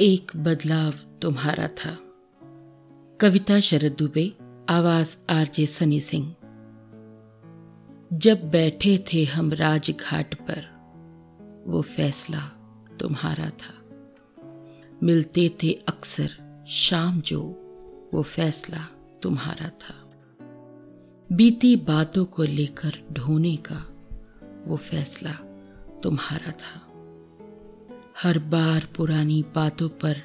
एक बदलाव तुम्हारा था। कविता शरद दुबे, आवाज़ आरजे सनी सिंह। जब बैठे थे हम राजघाट पर, वो फैसला तुम्हारा था। मिलते थे अक्सर शाम जो, वो फैसला तुम्हारा था। बीती बातों को लेकर ढोने का वो फैसला तुम्हारा था। हर बार पुरानी बातों पर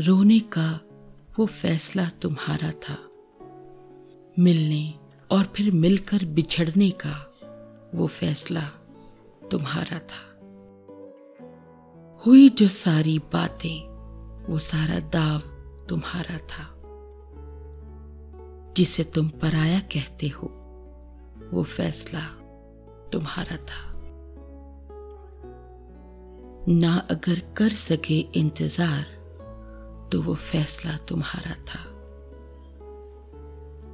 रोने का वो फैसला तुम्हारा था। मिलने और फिर मिलकर बिछड़ने का वो फैसला तुम्हारा था। हुई जो सारी बातें, वो सारा दाव तुम्हारा था। जिसे तुम पराया कहते हो, वो फैसला तुम्हारा था। ना अगर कर सके इंतज़ार तो वो फैसला तुम्हारा था।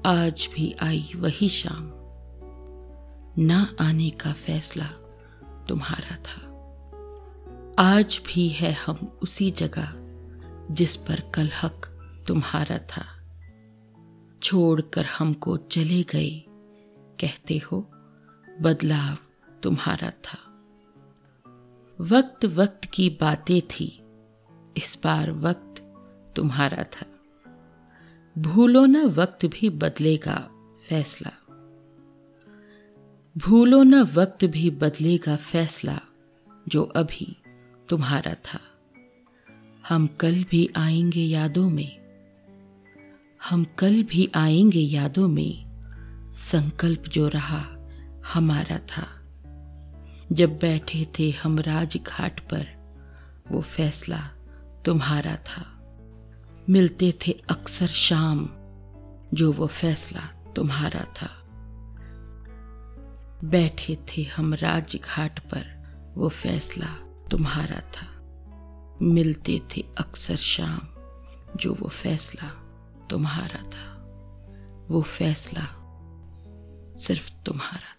आज भी आई वही शाम। ना आने का फैसला तुम्हारा था। आज भी है हम उसी जगह, जिस पर कल हक तुम्हारा था। छोड़कर हमको चले गए, कहते हो, बदलाव तुम्हारा था। वक्त वक्त की बातें थी। इस बार वक्त तुम्हारा था। भूलो न वक्त भी बदलेगा फैसला। भूलो न वक्त भी बदलेगा फैसला जो अभी तुम्हारा था। हम कल भी आएँगे यादों में। हम कल भी आएँगे यादों में। संकल्प जो रहा हमारा था। जब बैठे थे हम राजघाट पर, वो फैसला तुम्हारा था। मिलते थे अक्सर शाम, जो वो फैसला तुम्हारा था। बैठे थे हम राजघाट पर, वो फैसला तुम्हारा था। मिलते थे अक्सर शाम, जो वो फैसला तुम्हारा था। वो फैसला सिर्फ़ तुम्हारा